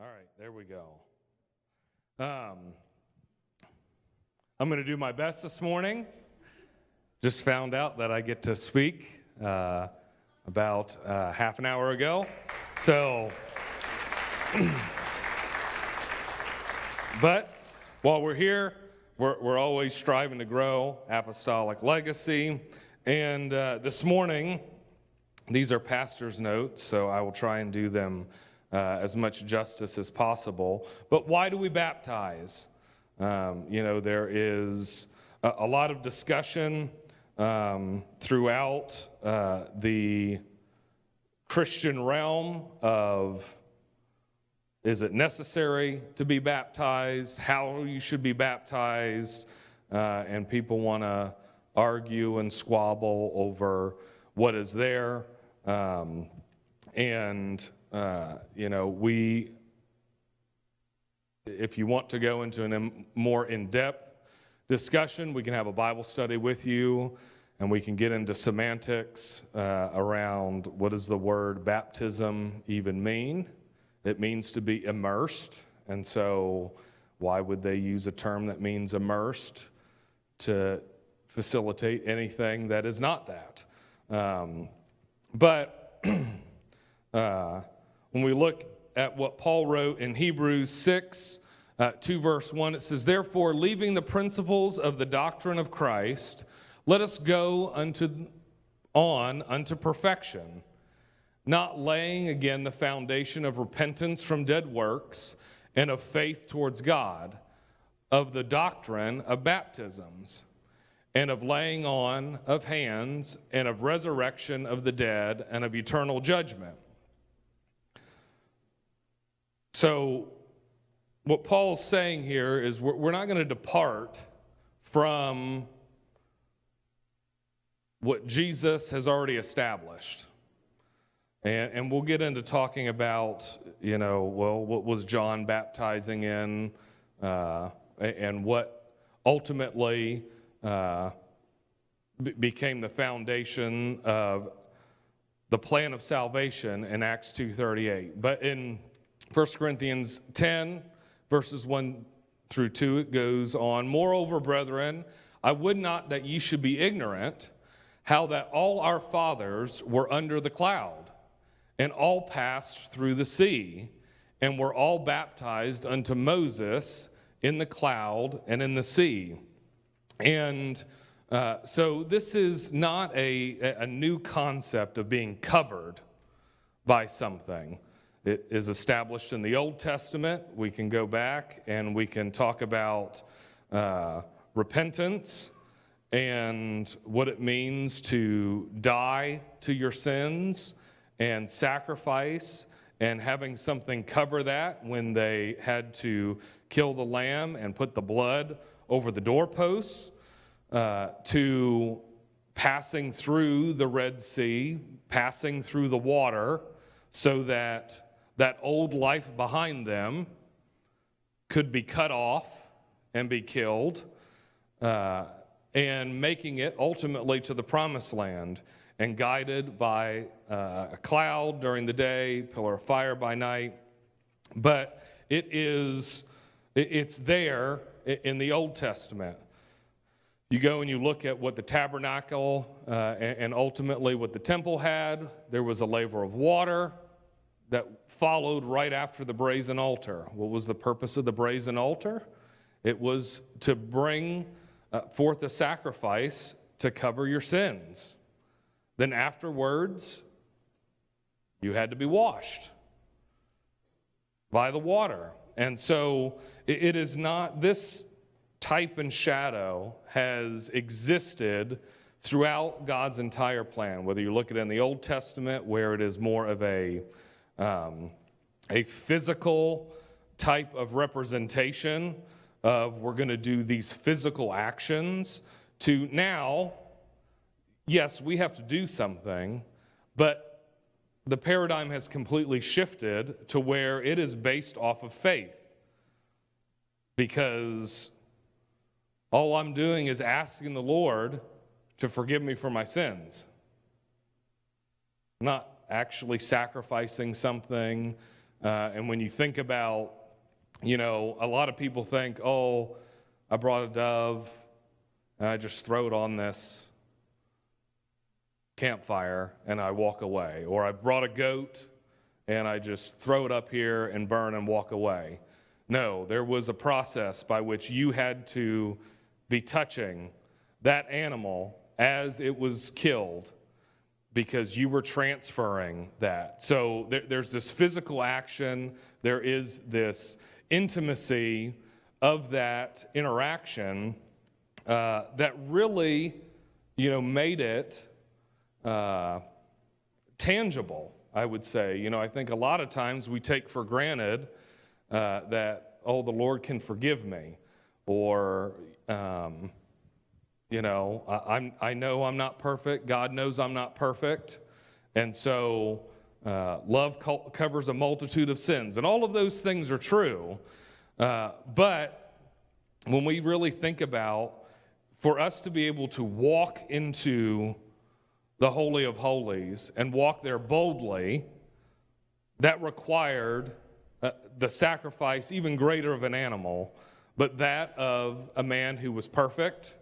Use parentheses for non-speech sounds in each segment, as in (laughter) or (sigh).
All right, there we go. Um, I'm going to do my best this morning. Just found out that I get to speak uh, about uh, half an hour ago. So, (clears throat) but while we're here, we're, we're always striving to grow apostolic legacy. And uh, this morning, these are pastor's notes, so I will try and do them uh, as much justice as possible. But why do we baptize? Um, you know, there is a, a lot of discussion um, throughout uh, the Christian realm of is it necessary to be baptized? How you should be baptized? Uh, and people want to argue and squabble over what is there. Um, and uh, you know, we, if you want to go into a more in depth discussion, we can have a Bible study with you and we can get into semantics uh, around what does the word baptism even mean. It means to be immersed. And so, why would they use a term that means immersed to facilitate anything that is not that? Um, but (clears throat) uh, when we look at what Paul wrote in Hebrews 6, uh, 2 verse 1, it says, Therefore, leaving the principles of the doctrine of Christ, let us go unto, on unto perfection, not laying again the foundation of repentance from dead works and of faith towards God, of the doctrine of baptisms, and of laying on of hands, and of resurrection of the dead, and of eternal judgment. So, what Paul's saying here is we're, not going to depart from what Jesus has already established. And, and we'll get into talking about, you know, well, what was John baptizing in uh, and what ultimately uh, b- became the foundation of the plan of salvation in Acts 2.38. But in 1 Corinthians 10, verses 1 through 2, it goes on Moreover, brethren, I would not that ye should be ignorant how that all our fathers were under the cloud, and all passed through the sea, and were all baptized unto Moses in the cloud and in the sea. And uh, so this is not a, a new concept of being covered by something. It is established in the Old Testament. We can go back and we can talk about uh, repentance and what it means to die to your sins and sacrifice and having something cover that when they had to kill the lamb and put the blood over the doorposts, uh, to passing through the Red Sea, passing through the water so that that old life behind them could be cut off and be killed, uh, and making it ultimately to the promised land and guided by uh, a cloud during the day, pillar of fire by night. But it is, it's there in the Old Testament. You go and you look at what the tabernacle uh, and ultimately what the temple had. There was a laver of water that followed right after the brazen altar. What was the purpose of the brazen altar? It was to bring uh, forth a sacrifice to cover your sins. Then afterwards, you had to be washed by the water. And so it, it is not, this type and shadow has existed throughout God's entire plan, whether you look at it in the Old Testament, where it is more of a um, a physical type of representation of we're going to do these physical actions to now, yes, we have to do something, but the paradigm has completely shifted to where it is based off of faith. Because all I'm doing is asking the Lord to forgive me for my sins. not actually sacrificing something, Uh, and when you think about, you know, a lot of people think, oh, I brought a dove and I just throw it on this campfire and I walk away. Or I brought a goat and I just throw it up here and burn and walk away. No, there was a process by which you had to be touching that animal as it was killed because you were transferring that. So there, there's this physical action, there is this intimacy of that interaction uh, that really, you know, made it uh, tangible. I would say, you know, I think a lot of times we take for granted uh, that oh, the Lord can forgive me, or um, you know, I, am I know I'm not perfect. God knows I'm not perfect. And so uh, love co- covers a multitude of sins. And all of those things are true. Uh, but when we really think about for us to be able to walk into the Holy of Holies and walk there boldly, that required uh, the sacrifice, even greater of an animal, but that of a man who was perfect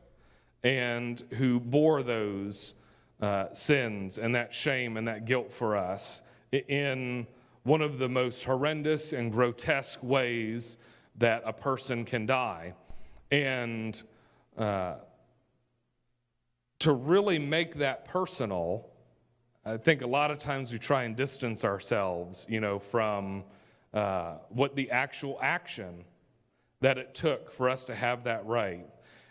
and who bore those uh, sins and that shame and that guilt for us in one of the most horrendous and grotesque ways that a person can die. And uh, to really make that personal, I think a lot of times we try and distance ourselves, you know, from uh, what the actual action that it took for us to have that right.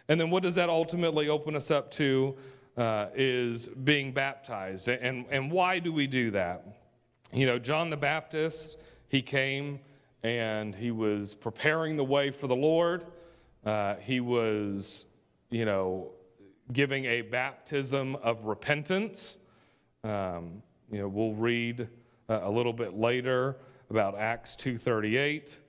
And then what does that ultimately open us up to uh, is being baptized. And, and why do we do that? You know, John the Baptist, he came and he was preparing the way for the Lord. Uh, he was, you know, giving a baptism of repentance. Um, you know, we'll read uh, a little bit later about Acts 238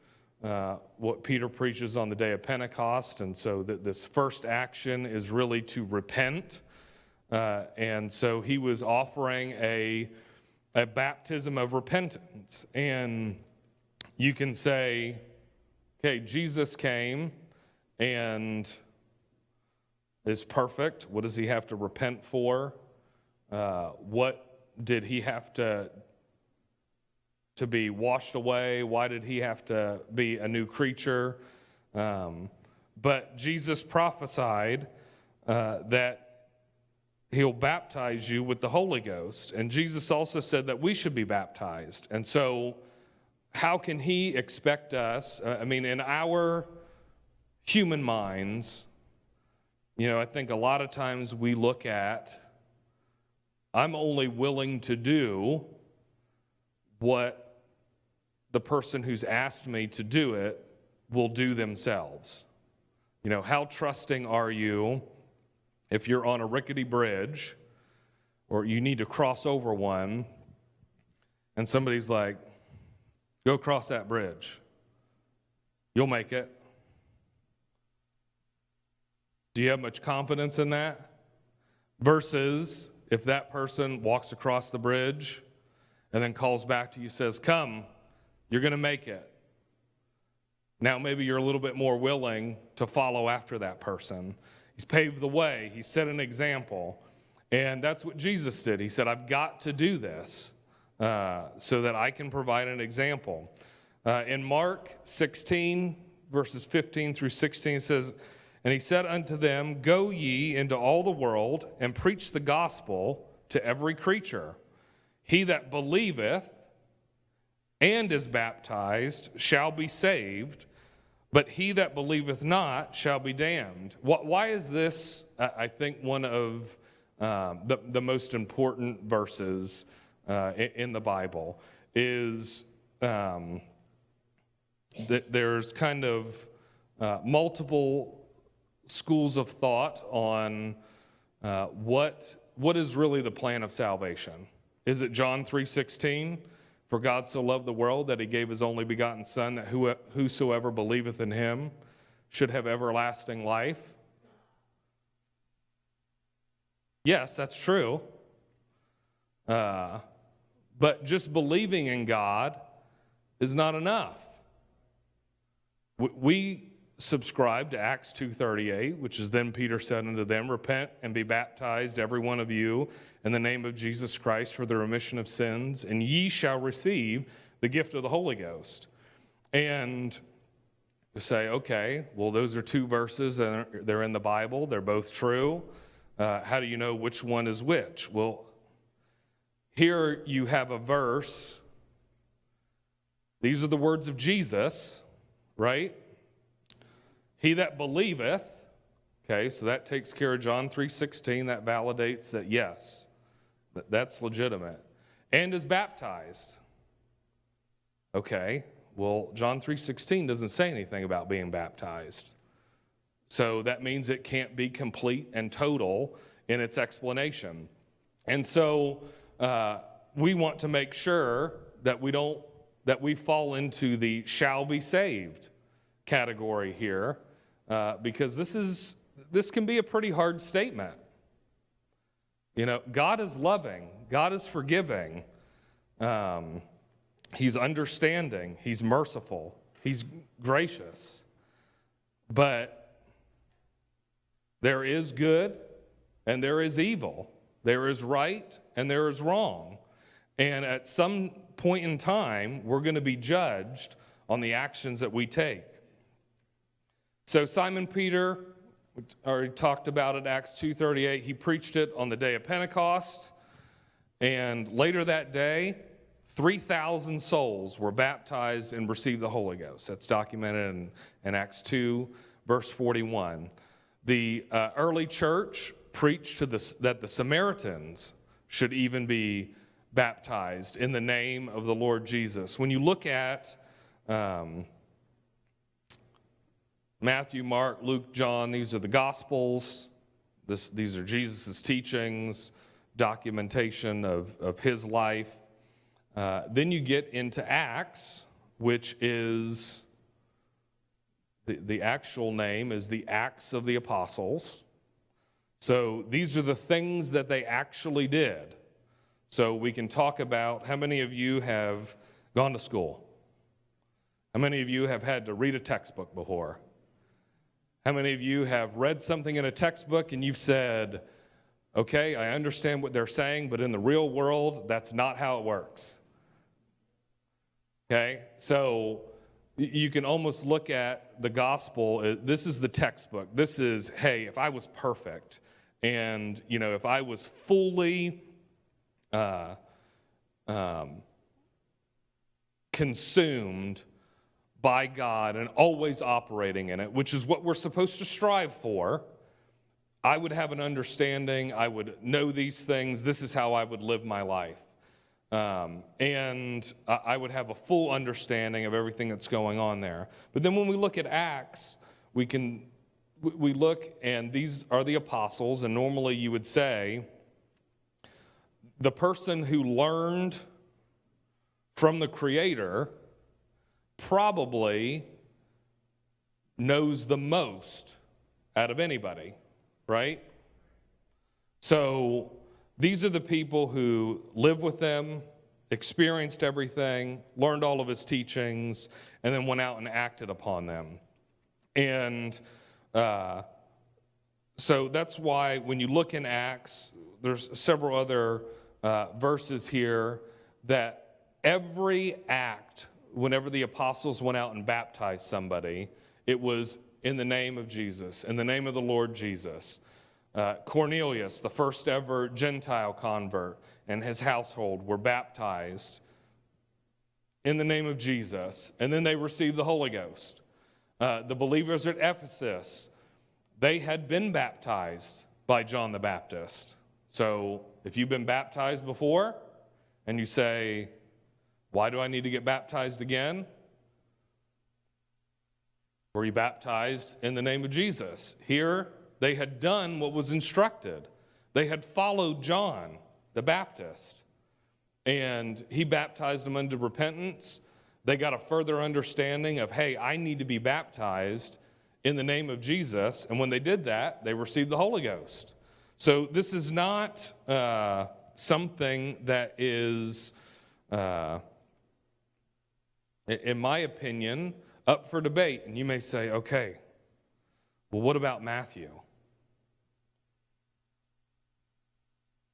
uh, what Peter preaches on the day of Pentecost. And so that this first action is really to repent. Uh, and so he was offering a, a baptism of repentance. And you can say, okay, Jesus came and is perfect. What does he have to repent for? Uh, what did he have to to be washed away? Why did he have to be a new creature? Um, but Jesus prophesied uh, that he'll baptize you with the Holy Ghost. And Jesus also said that we should be baptized. And so, how can he expect us? Uh, I mean, in our human minds, you know, I think a lot of times we look at, I'm only willing to do what the person who's asked me to do it will do themselves. You know, how trusting are you if you're on a rickety bridge or you need to cross over one and somebody's like, go cross that bridge? You'll make it. Do you have much confidence in that? Versus if that person walks across the bridge and then calls back to you, says, Come, you're going to make it. Now, maybe you're a little bit more willing to follow after that person. He's paved the way, he set an example. And that's what Jesus did. He said, I've got to do this uh, so that I can provide an example. Uh, in Mark 16, verses 15 through 16, it says, And he said unto them, Go ye into all the world and preach the gospel to every creature. He that believeth and is baptized shall be saved, but he that believeth not shall be damned. Why is this, I think, one of um, the, the most important verses uh, in the Bible? Is um, that there's kind of uh, multiple schools of thought on uh, what, what is really the plan of salvation. Is it John 3:16? For God so loved the world that he gave his only begotten Son, that whosoever believeth in him should have everlasting life. Yes, that's true. Uh, but just believing in God is not enough. We subscribe to Acts 2:38, which is then Peter said unto them, repent and be baptized every one of you in the name of Jesus Christ for the remission of sins, and ye shall receive the gift of the Holy Ghost. And you say, okay, well, those are two verses, and they're in the Bible, they're both true. Uh, how do you know which one is which? Well, here you have a verse. These are the words of Jesus, right? He that believeth, okay, so that takes care of John 3:16, that validates that yes, that's legitimate. And is baptized. Okay, well, John 3:16 doesn't say anything about being baptized. So that means it can't be complete and total in its explanation. And so uh, we want to make sure that we don't that we fall into the shall be saved category here, uh, because this is this can be a pretty hard statement. You know, God is loving, God is forgiving. Um, He's understanding, He's merciful, He's gracious. But there is good and there is evil. There is right and there is wrong. And at some point in time, we're going to be judged on the actions that we take. So Simon Peter already talked about it Acts 2:38. He preached it on the day of Pentecost. And later that day, 3,000 souls were baptized and received the Holy Ghost. That's documented in, in Acts 2, verse 41. The uh, early church preached to the, that the Samaritans should even be baptized in the name of the Lord Jesus. When you look at um, Matthew, Mark, Luke, John, these are the Gospels. This, these are Jesus' teachings, documentation of, of his life. Uh, then you get into Acts, which is the, the actual name is the Acts of the Apostles. So these are the things that they actually did. So we can talk about how many of you have gone to school? How many of you have had to read a textbook before? How many of you have read something in a textbook and you've said, okay, I understand what they're saying, but in the real world, that's not how it works? Okay, so you can almost look at the gospel. Uh, this is the textbook. This is, hey, if I was perfect, and you know, if I was fully uh, um, consumed by God and always operating in it, which is what we're supposed to strive for. I would have an understanding. I would know these things. This is how I would live my life. Um, and I would have a full understanding of everything that's going on there. But then when we look at Acts, we can we look and these are the apostles, and normally you would say the person who learned from the Creator probably knows the most out of anybody, right? So these are the people who lived with them, experienced everything, learned all of his teachings, and then went out and acted upon them. And uh, so that's why when you look in Acts, there's several other uh, verses here that every act, whenever the apostles went out and baptized somebody, it was in the name of Jesus, in the name of the Lord Jesus. Uh, Cornelius, the first ever Gentile convert, and his household were baptized in the name of Jesus, and then they received the Holy Ghost. Uh, the believers at Ephesus, they had been baptized by John the Baptist. So if you've been baptized before and you say, Why do I need to get baptized again? Were you baptized in the name of Jesus? Here, they had done what was instructed. They had followed John the Baptist, and he baptized them unto repentance. They got a further understanding of, hey, I need to be baptized in the name of Jesus. And when they did that, they received the Holy Ghost. So this is not uh, something that is uh, in my opinion, up for debate. And you may say, okay, well, what about Matthew?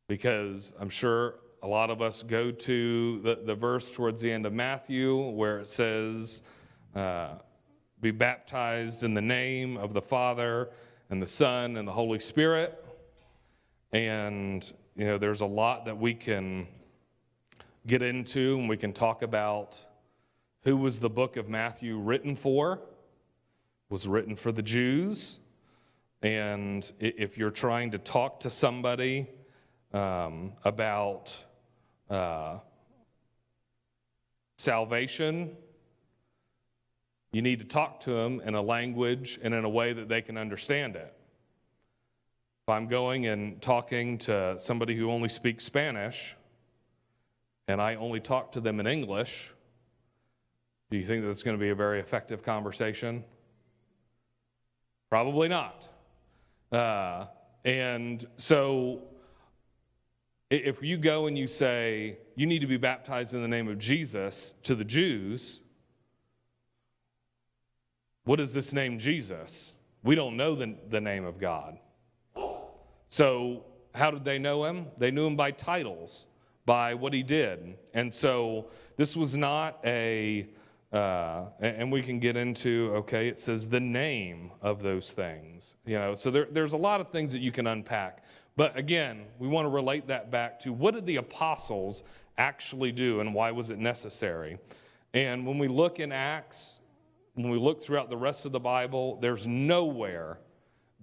Because I'm sure a lot of us go to the, the verse towards the end of Matthew where it says, uh, Be baptized in the name of the Father and the Son and the Holy Spirit. And, you know, there's a lot that we can get into and we can talk about who was the book of Matthew written for. Was written for the Jews. And if you're trying to talk to somebody um, about uh, salvation, you need to talk to them in a language and in a way that they can understand it. If I'm going and talking to somebody who only speaks Spanish and I only talk to them in English, do you think that's going to be a very effective conversation? Probably not. Uh, and so if you go and you say, you need to be baptized in the name of Jesus to the Jews, what is this name Jesus? We don't know the, the name of God. So, how did they know him? They knew him by titles, by what he did. And so, this was not a, uh, and we can get into, okay, it says the name of those things. You know, so there, there's a lot of things that you can unpack. But again, we want to relate that back to what did the apostles actually do and why was it necessary? And when we look in Acts, when we look throughout the rest of the Bible, there's nowhere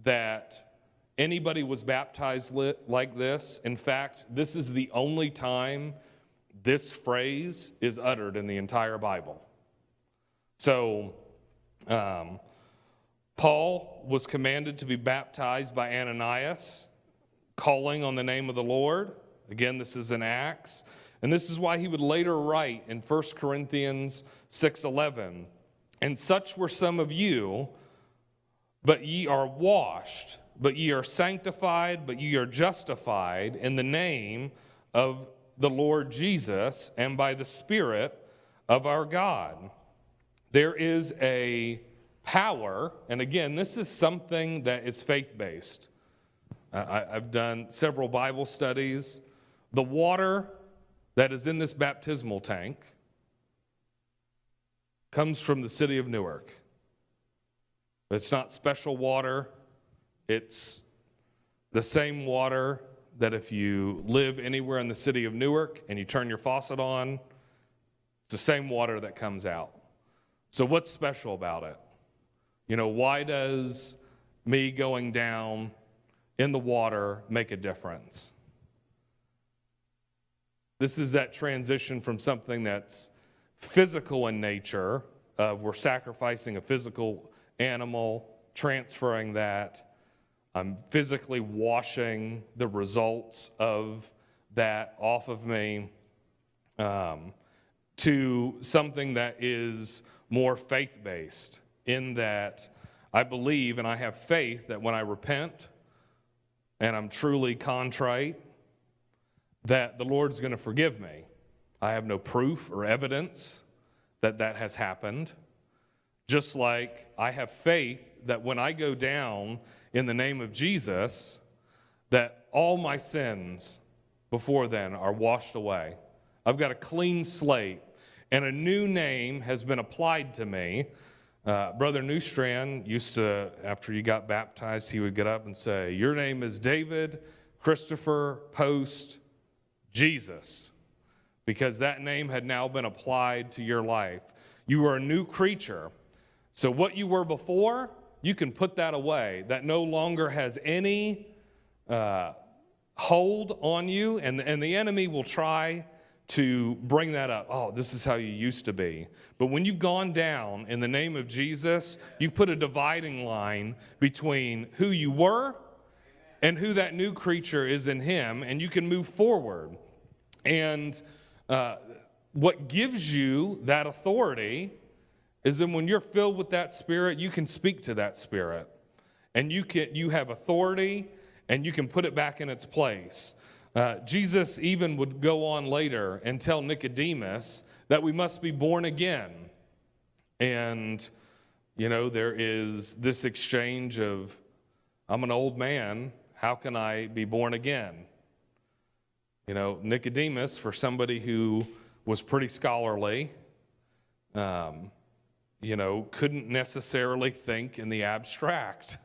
that anybody was baptized like this. In fact, this is the only time this phrase is uttered in the entire Bible. So, um, Paul was commanded to be baptized by Ananias calling on the name of the Lord. Again, this is in Acts. And this is why he would later write in 1 Corinthians 6:11, "And such were some of you, but ye are washed, but ye are sanctified, but ye are justified in the name of the Lord Jesus and by the Spirit of our God." There is a power, and again, this is something that is faith based. I, have done several Bible studies. The water that is in this baptismal tank comes from the city of Newark. It's not special water, it's the same water that if you live anywhere in the city of Newark and you turn your faucet on, it's the same water that comes out. So, what's special about it? You know, why does me going down in the water make a difference. This is that transition from something that's physical in nature, of we're sacrificing a physical animal, transferring that. I'm physically washing the results of that off of me um, to something that is more faith based, in that I believe and I have faith that when I repent, and I'm truly contrite, that the Lord's going to forgive me. I have no proof or evidence that that has happened. Just like I have faith that when I go down in the name of Jesus, that all my sins before then are washed away. I've got a clean slate, and a new name has been applied to me uh, Brother Newstrand used to, after he got baptized, he would get up and say, Your name is David Christopher Post Jesus, because that name had now been applied to your life. You are a new creature. So, what you were before, you can put that away. That no longer has any uh, hold on you, and, and the enemy will try to bring that up. Oh, this is how you used to be. But when you've gone down in the name of Jesus, you've put a dividing line between who you were and who that new creature is in Him, and you can move forward. And uh, what gives you that authority is that when you're filled with that Spirit, you can speak to that Spirit, and you can you have authority, and you can put it back in its place. Uh, Jesus even would go on later and tell Nicodemus that we must be born again. And, you know, there is this exchange of, I'm an old man, how can I be born again? You know, Nicodemus, for somebody who was pretty scholarly, um, you know, couldn't necessarily think in the abstract,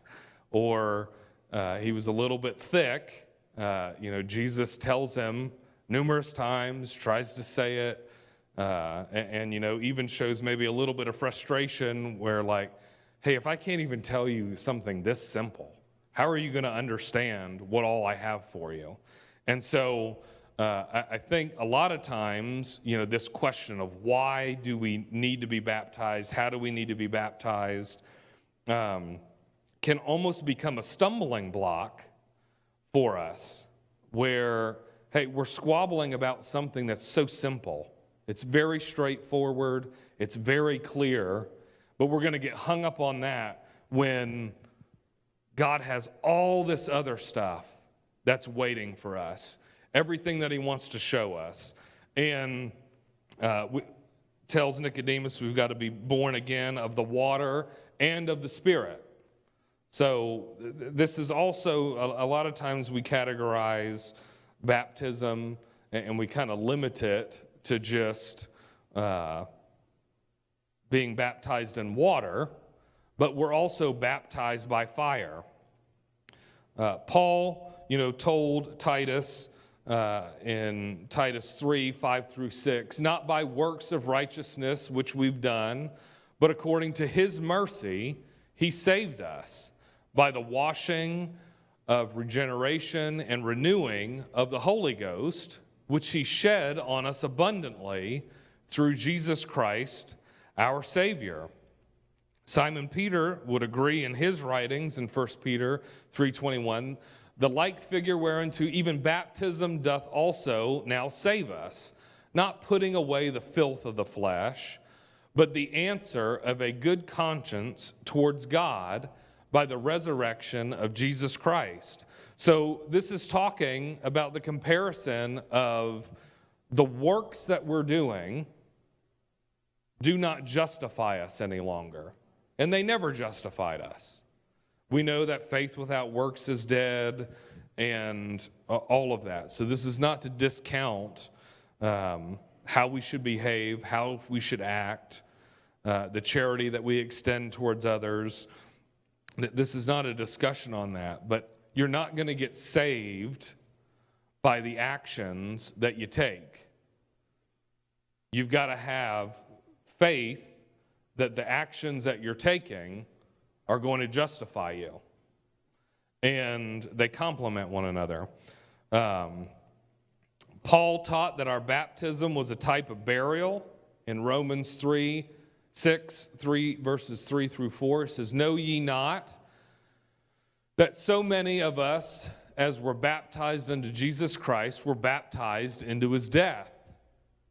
or uh, he was a little bit thick. Uh, you know, Jesus tells him numerous times, tries to say it, uh, and, and, you know, even shows maybe a little bit of frustration where, like, hey, if I can't even tell you something this simple, how are you going to understand what all I have for you? And so, uh, I, I, think a lot of times, you know, this question of why do we need to be baptized, how do we need to be baptized, um, can almost become a stumbling block for us where, hey, we're squabbling about something that's so simple. It's very straightforward, it's very clear, but we're going to get hung up on that when God has all this other stuff that's waiting for us everything that he wants to show us. And uh, we, tells Nicodemus we've got to be born again of the water and of the Spirit. So, th- this is also a, a, lot of times we categorize baptism and, and we kind of limit it to just uh, being baptized in water, but we're also baptized by fire. Uh, Paul, you know, told Titus uh, in Titus 3 5 through 6, not by works of righteousness which we've done, but according to his mercy, he saved us by the washing of regeneration and renewing of the Holy Ghost, which he shed on us abundantly through Jesus Christ, our Savior. Simon Peter would agree in his writings in 1 Peter 3:21 the like figure whereunto even baptism doth also now save us, not putting away the filth of the flesh, but the answer of a good conscience towards God by the resurrection of Jesus Christ. So, this is talking about the comparison of the works that we're doing do not justify us any longer. And they never justified us. We know that faith without works is dead and all of that. So, this is not to discount um, how we should behave, how we should act, uh, the charity that we extend towards others. This is not a discussion on that, but you're not going to get saved by the actions that you take. You've got to have faith that the actions that you're taking are going to justify you. And they complement one another. Um, Paul taught that our baptism was a type of burial in Romans 3 6, 3 verses 3 through 4. It says, Know ye not that so many of us, as were baptized unto Jesus Christ, were baptized into his death?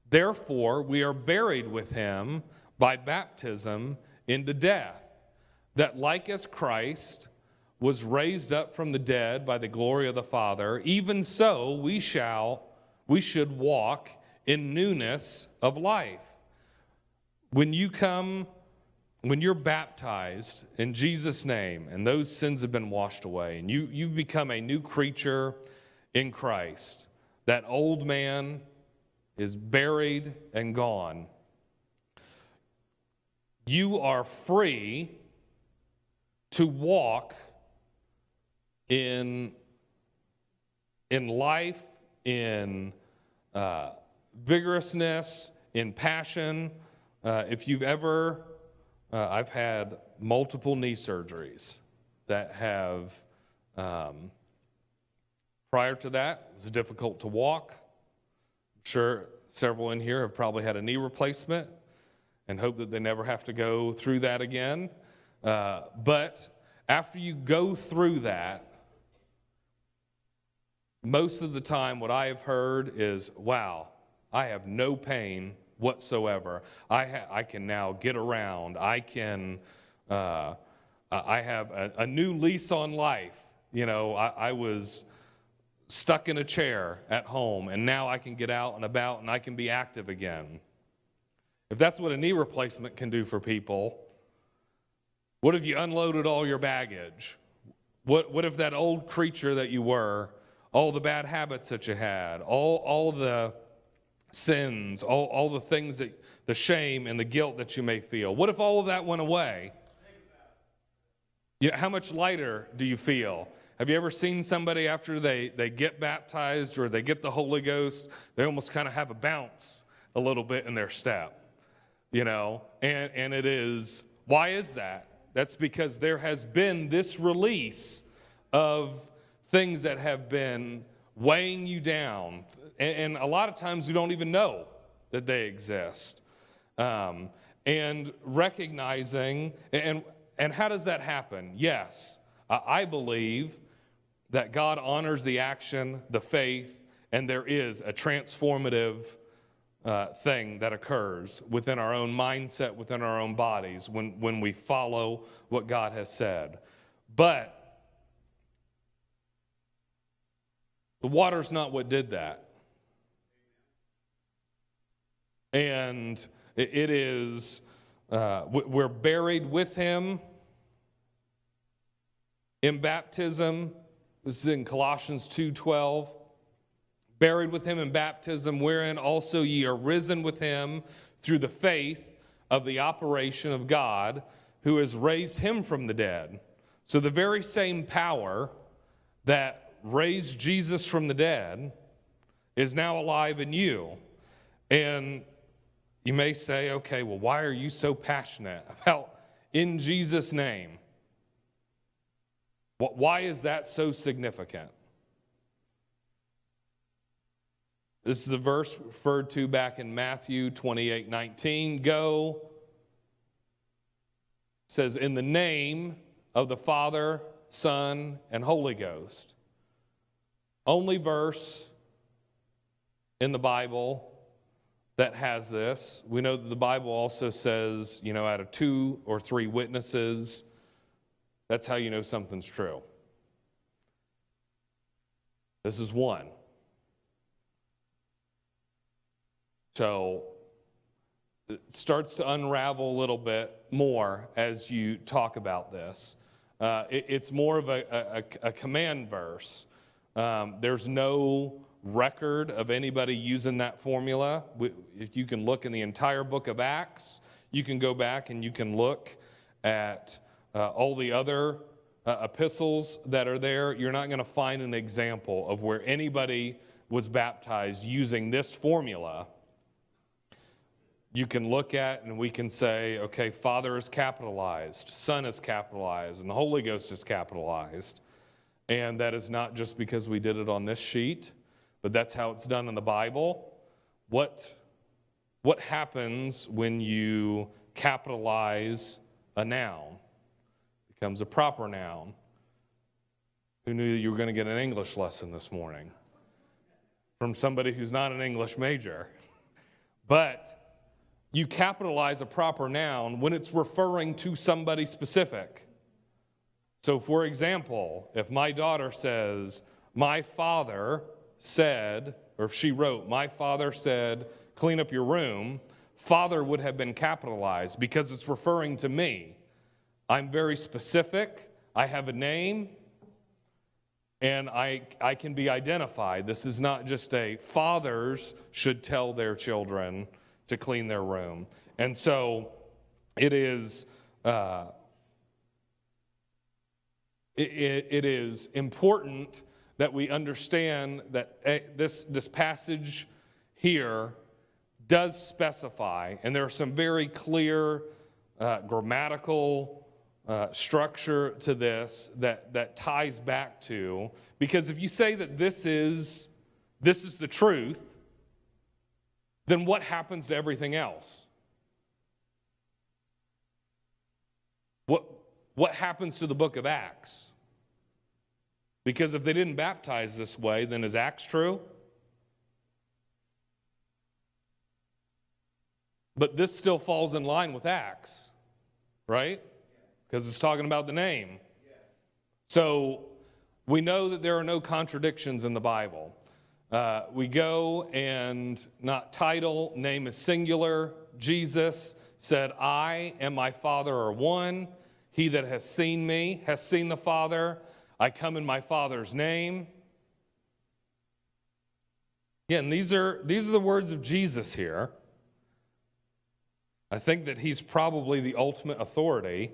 Therefore, we are buried with him by baptism into death that like as Christ was raised up from the dead by the glory of the Father, even so we shall we should walk in newness of life. When you come when you're baptized in Jesus name and those sins have been washed away and you you've become a new creature in Christ, that old man is buried and gone. You are free to walk in, in life, in uh, vigorousness, in passion. Uh, if you've ever, uh, I've had multiple knee surgeries that have, um, prior to that, it was difficult to walk. I'm sure several in here have probably had a knee replacement and hope that they never have to go through that again. Uh, but after you go through that, most of the time, what I have heard is, wow, I have no pain whatsoever. I, ha- I can now get around. I can, uh, I have a, a, new lease on life. You know, I, I was stuck in a chair at home, and now I can get out and about and I can be active again. if that's what a knee replacement can do for people, what if you unloaded all your baggage? What, what if that old creature that you were, all the bad habits that you had, all, all the sins, all, all the things that, the shame and the guilt that you may feel, what if all of that went away? You know, how much lighter do you feel? Have you ever seen somebody after they, they get baptized or they get the Holy Ghost, they almost kind of have a bounce a little bit in their step? You know, and, and it is, why is that? That's because there has been this release of things that have been weighing you down. And, and a lot of times we don't even know that they exist. Um, and recognizing, and, and how does that happen? Yes, I believe that God honors the action, the faith, and there is a transformative uh, thing that occurs within our own mindset, within our own bodies, when, when we follow what God has said. But the water's not what did that. And it is, uh, we're buried with Him in baptism. This is in Colossians 2:12 buried with him in baptism, wherein also ye are risen with him through the faith of the operation of God who has raised him from the dead. So the very same power that raised Jesus from the dead is now alive in you. And you may say, okay, well, why are you so passionate about in Jesus' name? Why is that so significant? This is the verse referred to back in Matthew 28 19. Go, says, in the name of the Father, Son, and Holy Ghost. Only verse in the Bible that has this. We know that the Bible also says, you know, out of two or three witnesses, that's how you know something's true. This is one. So it starts to unravel a little bit more as you talk about this. Uh, it, it's more of a, a, a command verse. Um, there's no record of anybody using that formula. If you can look in the entire book of Acts, you can go back and you can look at uh, all the other uh, epistles that are there. You're not going to find an example of where anybody was baptized using this formula you can look at and we can say, okay, Father is capitalized, Son is capitalized, and the Holy Ghost is capitalized. And that is not just because we did it on this sheet, but that's how it's done in the Bible. What, what happens when you capitalize a noun? Becomes a proper noun. Who knew that you were going to get an English lesson this morning? From somebody who's not an English major. But you capitalize a proper noun when it's referring to somebody specific. So, for example, if my daughter says, My father said, or if she wrote, My father said, clean up your room, father would have been capitalized because it's referring to me. I'm very specific, I have a name, and I, I can be identified. This is not just a fathers should tell their children to clean their room. And so it is. Uh, it, it is important that we understand that eh, this, this passage here does specify, and there are some very clear uh, grammatical uh, structure to this that, that ties back to, because if you say that this is, this is the truth, then what happens to everything else? What, what happens to the book of Acts? Because if they didn't baptize this way, then is Acts true? But this still falls in line with Acts, right? Because it's talking about the name. So we know that there are no contradictions in the Bible. Uh, we go and not title, name is singular, Jesus, said, I and my Father are one. He that has seen me has seen the Father. I come in my Father's name. Again, these are, these are the words of Jesus here. I think that he's probably the ultimate authority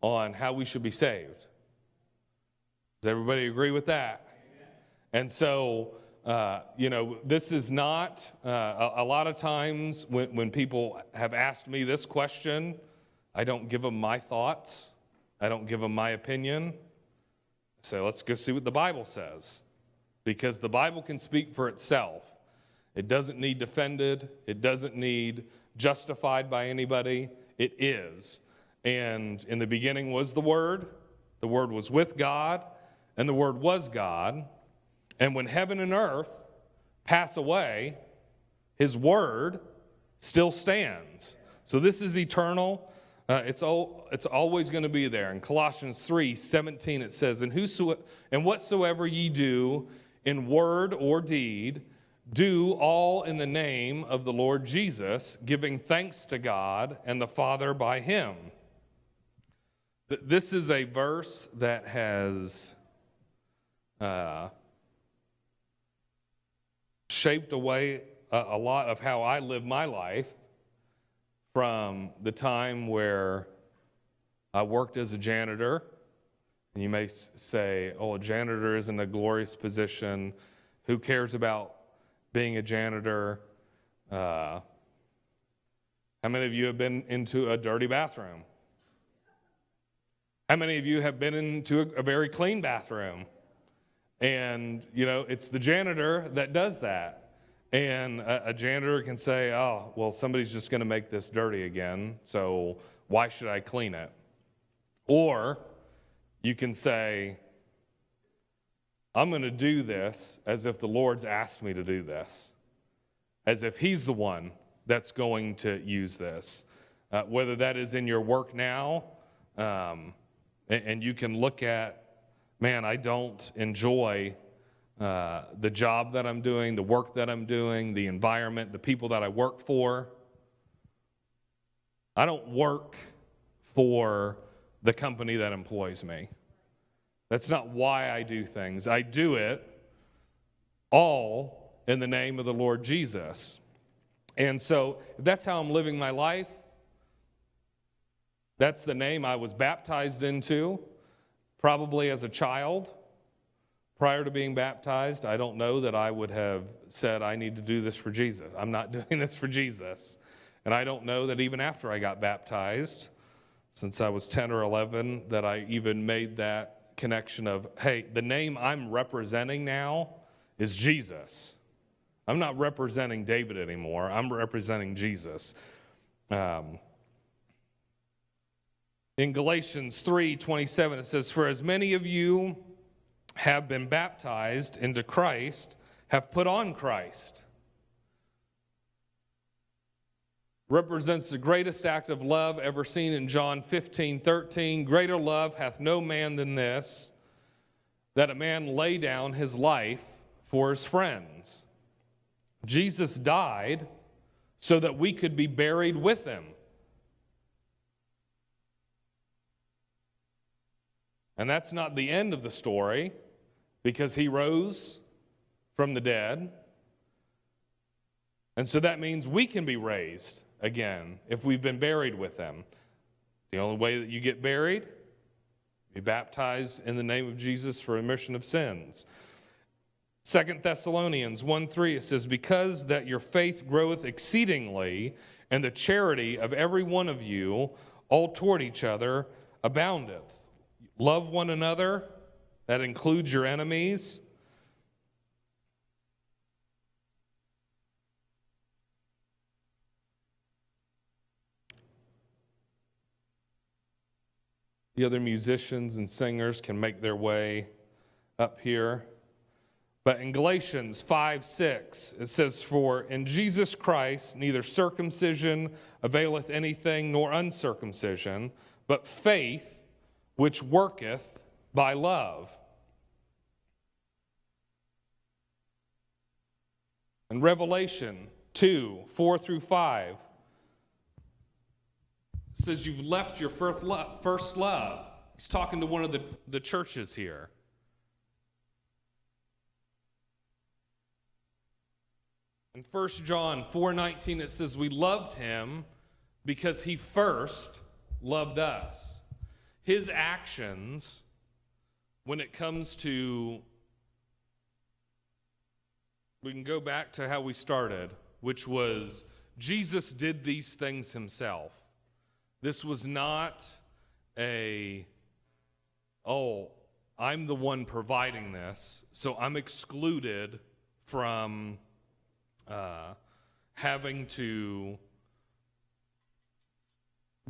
on how we should be saved. Does everybody agree with that? And so, uh, you know, this is not, uh, a, a, lot of times when, when people have asked me this question, I don't give them my thoughts, I don't give them my opinion. I say, let's go see what the Bible says. Because the Bible can speak for itself. It doesn't need defended, it doesn't need justified by anybody. It is. And in the beginning was the Word, the Word was with God, and the Word was God. And when heaven and earth pass away, His Word still stands. So this is eternal. Uh, it's, all, it's always going to be there. In Colossians 3 17, it says, and, whoso, and whatsoever ye do in word or deed, do all in the name of the Lord Jesus, giving thanks to God and the Father by him. This is a verse that has uh, shaped away a, a lot of how I live my life from the time where I worked as a janitor. And you may say, oh, a janitor isn't a glorious position. Who cares about being a janitor? Uh, how many of you have been into a dirty bathroom? How many of you have been into a, a very clean bathroom? And, you know, it's the janitor that does that. And a, a janitor can say, oh, well, somebody's just going to make this dirty again, so why should I clean it? Or you can say, I'm going to do this as if the Lord's asked me to do this, as if He's the one that's going to use this. Uh, whether that is in your work now, um, and, and you can look at, man, I don't enjoy uh, the job that I'm doing, the work that I'm doing, the environment, the people that I work for. I don't work for the company that employs me. That's not why I do things. I do it all in the name of the Lord Jesus. And so, that's how I'm living my life, that's the name I was baptized into, probably as a child. Prior to being baptized, I don't know that I would have said, I need to do this for Jesus. I'm not (laughs) doing this for Jesus. And I don't know that even after I got baptized, since I was 10 or 11, that I even made that connection of, hey, the name I'm representing now is Jesus. I'm not representing David anymore, I'm representing Jesus. Um, in Galatians 3 27, it says, For as many of you have been baptized into Christ, have put on Christ. Represents the greatest act of love ever seen in John 15 13. Greater love hath no man than this, that a man lay down his life for his friends. Jesus died so that we could be buried with him. And that's not the end of the story because he rose from the dead. And so that means we can be raised again if we've been buried with him. The only way that you get buried, be baptized in the name of Jesus for remission of sins. Second Thessalonians 1 3, it says, Because that your faith groweth exceedingly, and the charity of every one of you all toward each other aboundeth. Love one another. That includes your enemies. The other musicians and singers can make their way up here. But in Galatians 5 6, it says, For in Jesus Christ neither circumcision availeth anything nor uncircumcision, but faith which worketh by love. In Revelation 2 4 through 5, says you've left your first love. First love. He's talking to one of the, the churches here. In 1 John 4:19 it says we loved him because he first loved us. His actions when it comes to we can go back to how we started, which was Jesus did these things himself. This was not a, oh, I'm the one providing this, so I'm excluded from uh, having to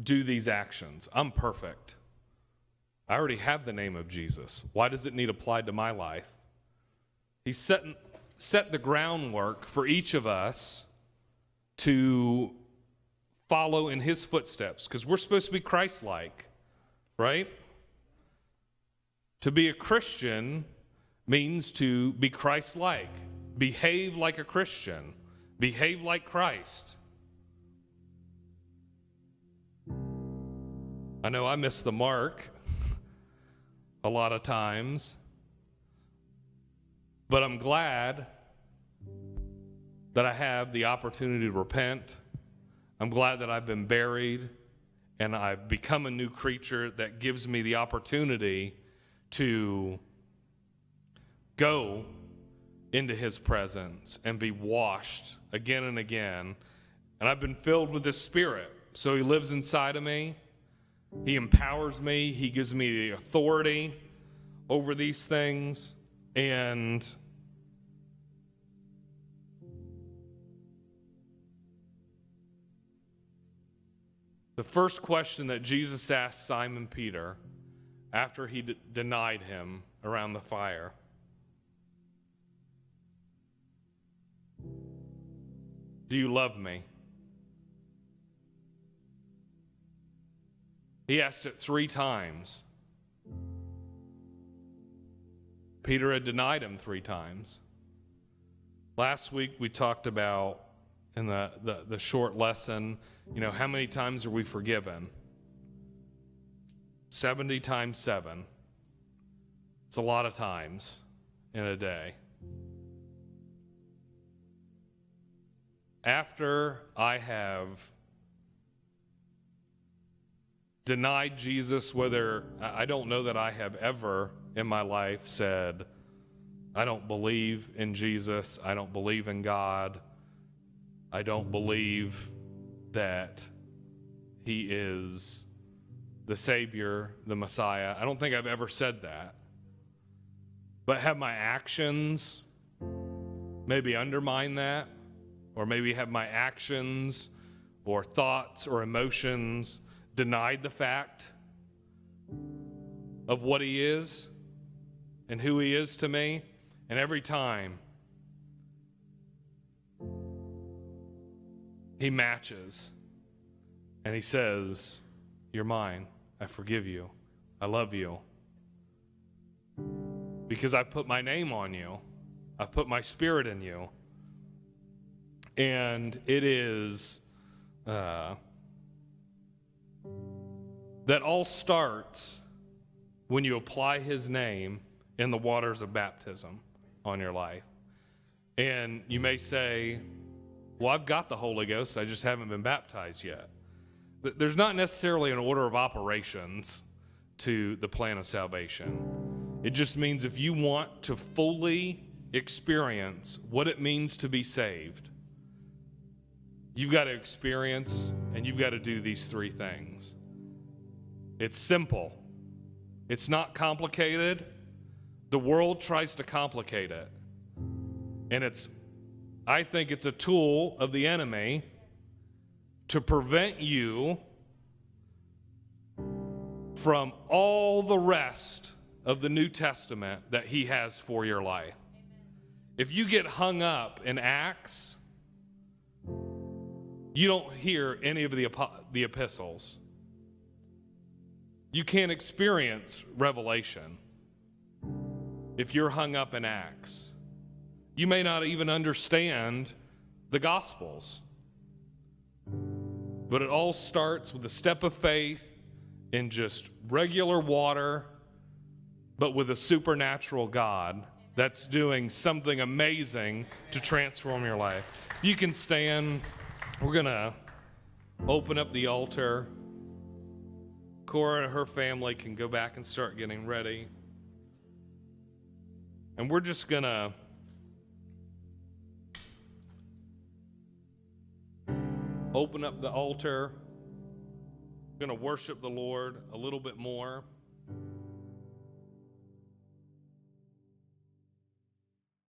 do these actions. I'm perfect. I already have the name of Jesus. Why does it need applied to my life? He set, set the groundwork for each of us to follow in his footsteps because we're supposed to be Christ like, right? To be a Christian means to be Christ like, behave like a Christian, behave like Christ. I know I miss the mark a lot of times, but I'm glad that I have the opportunity to repent. I'm glad that I've been buried and I've become a new creature that gives me the opportunity to go into his presence and be washed again and again. And I've been filled with his spirit. So he lives inside of me. He empowers me, He gives me the authority over these things. And the first question that Jesus asked Simon Peter after he d- denied him around the fire Do you love me? He asked it three times. Peter had denied him three times. Last week we talked about in the, the, the, short lesson, you know, how many times are we forgiven? 70 times 7. It's a lot of times in a day. After I have denied Jesus, whether I don't know that I have ever in my life said, I don't believe in Jesus, I don't believe in God, I don't believe that He is the Savior, the Messiah. I don't think I've ever said that. But have my actions maybe undermine that? Or maybe have my actions or thoughts or emotions denied the fact of what he is and who he is to me. And every time he matches and he says, You're mine. I forgive you. I love you. Because I've put my name on you, I've put my spirit in you. And it is. Uh, that all starts when you apply his name in the waters of baptism on your life. And you may say, Well, I've got the Holy Ghost, I just haven't been baptized yet. There's not necessarily an order of operations to the plan of salvation. It just means if you want to fully experience what it means to be saved, you've got to experience and you've got to do these three things. It's simple, it's not complicated. The world tries to complicate it. And it's, I think it's a tool of the enemy to prevent you from all the rest of the New Testament that he has for your life. If you get hung up in Acts, you don't hear any of the, the epistles you can't experience revelation if you're hung up in Acts. You may not even understand the Gospels. But it all starts with a step of faith in just regular water, but with a supernatural God that's doing something amazing to transform your life. You can stand. We're going to open up the altar. Cora and her family can go back and start getting ready. And we're just going to open up the altar. We're going to worship the Lord a little bit more.